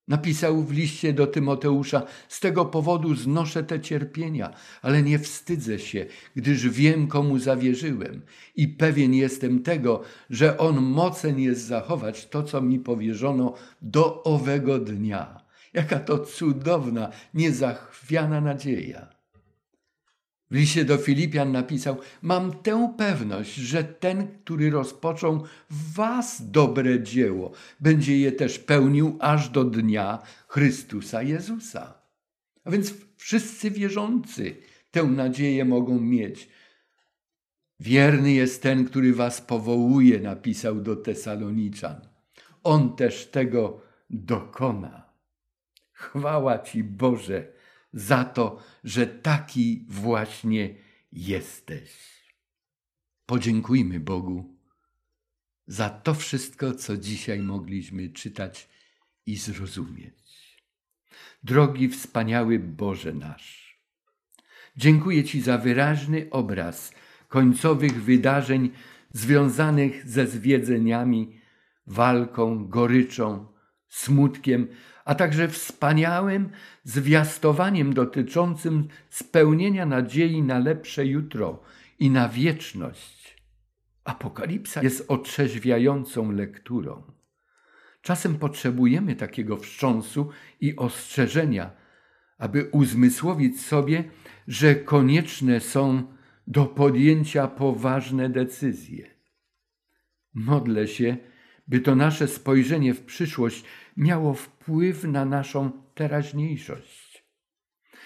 Napisał w liście do Tymoteusza: Z tego powodu znoszę te cierpienia, ale nie wstydzę się, gdyż wiem, komu zawierzyłem i pewien jestem tego, że on mocen jest zachować to, co mi powierzono do owego dnia. Jaka to cudowna, niezachwiana nadzieja. W liście do Filipian napisał: Mam tę pewność, że ten, który rozpoczął w Was dobre dzieło, będzie je też pełnił aż do dnia Chrystusa Jezusa. A więc wszyscy wierzący tę nadzieję mogą mieć. Wierny jest ten, który Was powołuje, napisał do Tesaloniczan. On też tego dokona. Chwała Ci, Boże, za to, że taki właśnie jesteś. Podziękujmy Bogu za to wszystko, co dzisiaj mogliśmy czytać i zrozumieć. Drogi wspaniały Boże nasz, dziękuję Ci za wyraźny obraz końcowych wydarzeń związanych ze zwiedzeniami, walką, goryczą, smutkiem, a także wspaniałym zwiastowaniem dotyczącym spełnienia nadziei na lepsze jutro i na wieczność. Apokalipsa jest otrzeźwiającą lekturą. Czasem potrzebujemy takiego wstrząsu i ostrzeżenia, aby uzmysłowić sobie, że konieczne są do podjęcia poważne decyzje. Modlę się, by to nasze spojrzenie w przyszłość miało wpływ na naszą teraźniejszość.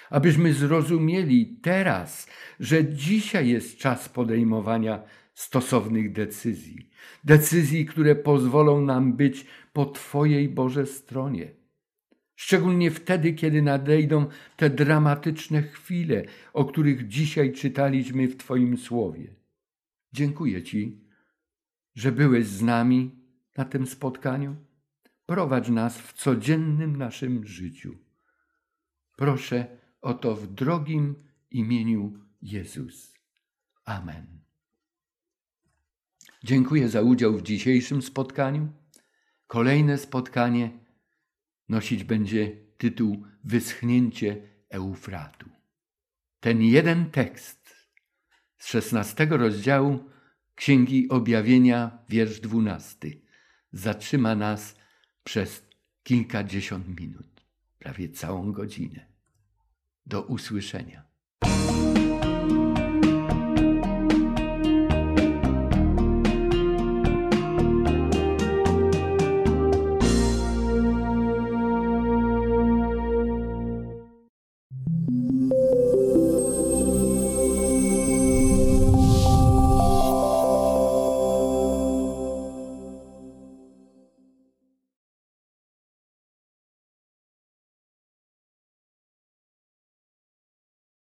Abyśmy zrozumieli teraz, że dzisiaj jest czas podejmowania stosownych decyzji. Decyzji, które pozwolą nam być po Twojej Boże stronie. Szczególnie wtedy, kiedy nadejdą te dramatyczne chwile, o których dzisiaj czytaliśmy w Twoim słowie. Dziękuję Ci, że byłeś z nami na tym spotkaniu. Prowadź nas w codziennym naszym życiu. Proszę o to w drogim imieniu Jezus. Amen. Dziękuję za udział w dzisiejszym spotkaniu. Kolejne spotkanie nosić będzie tytuł Wyschnięcie Eufratu. Ten jeden tekst z szesnastego rozdziału Księgi Objawienia, wiersz dwunasty, zatrzyma nas przez kilkadziesiąt minut, prawie całą godzinę. Do usłyszenia.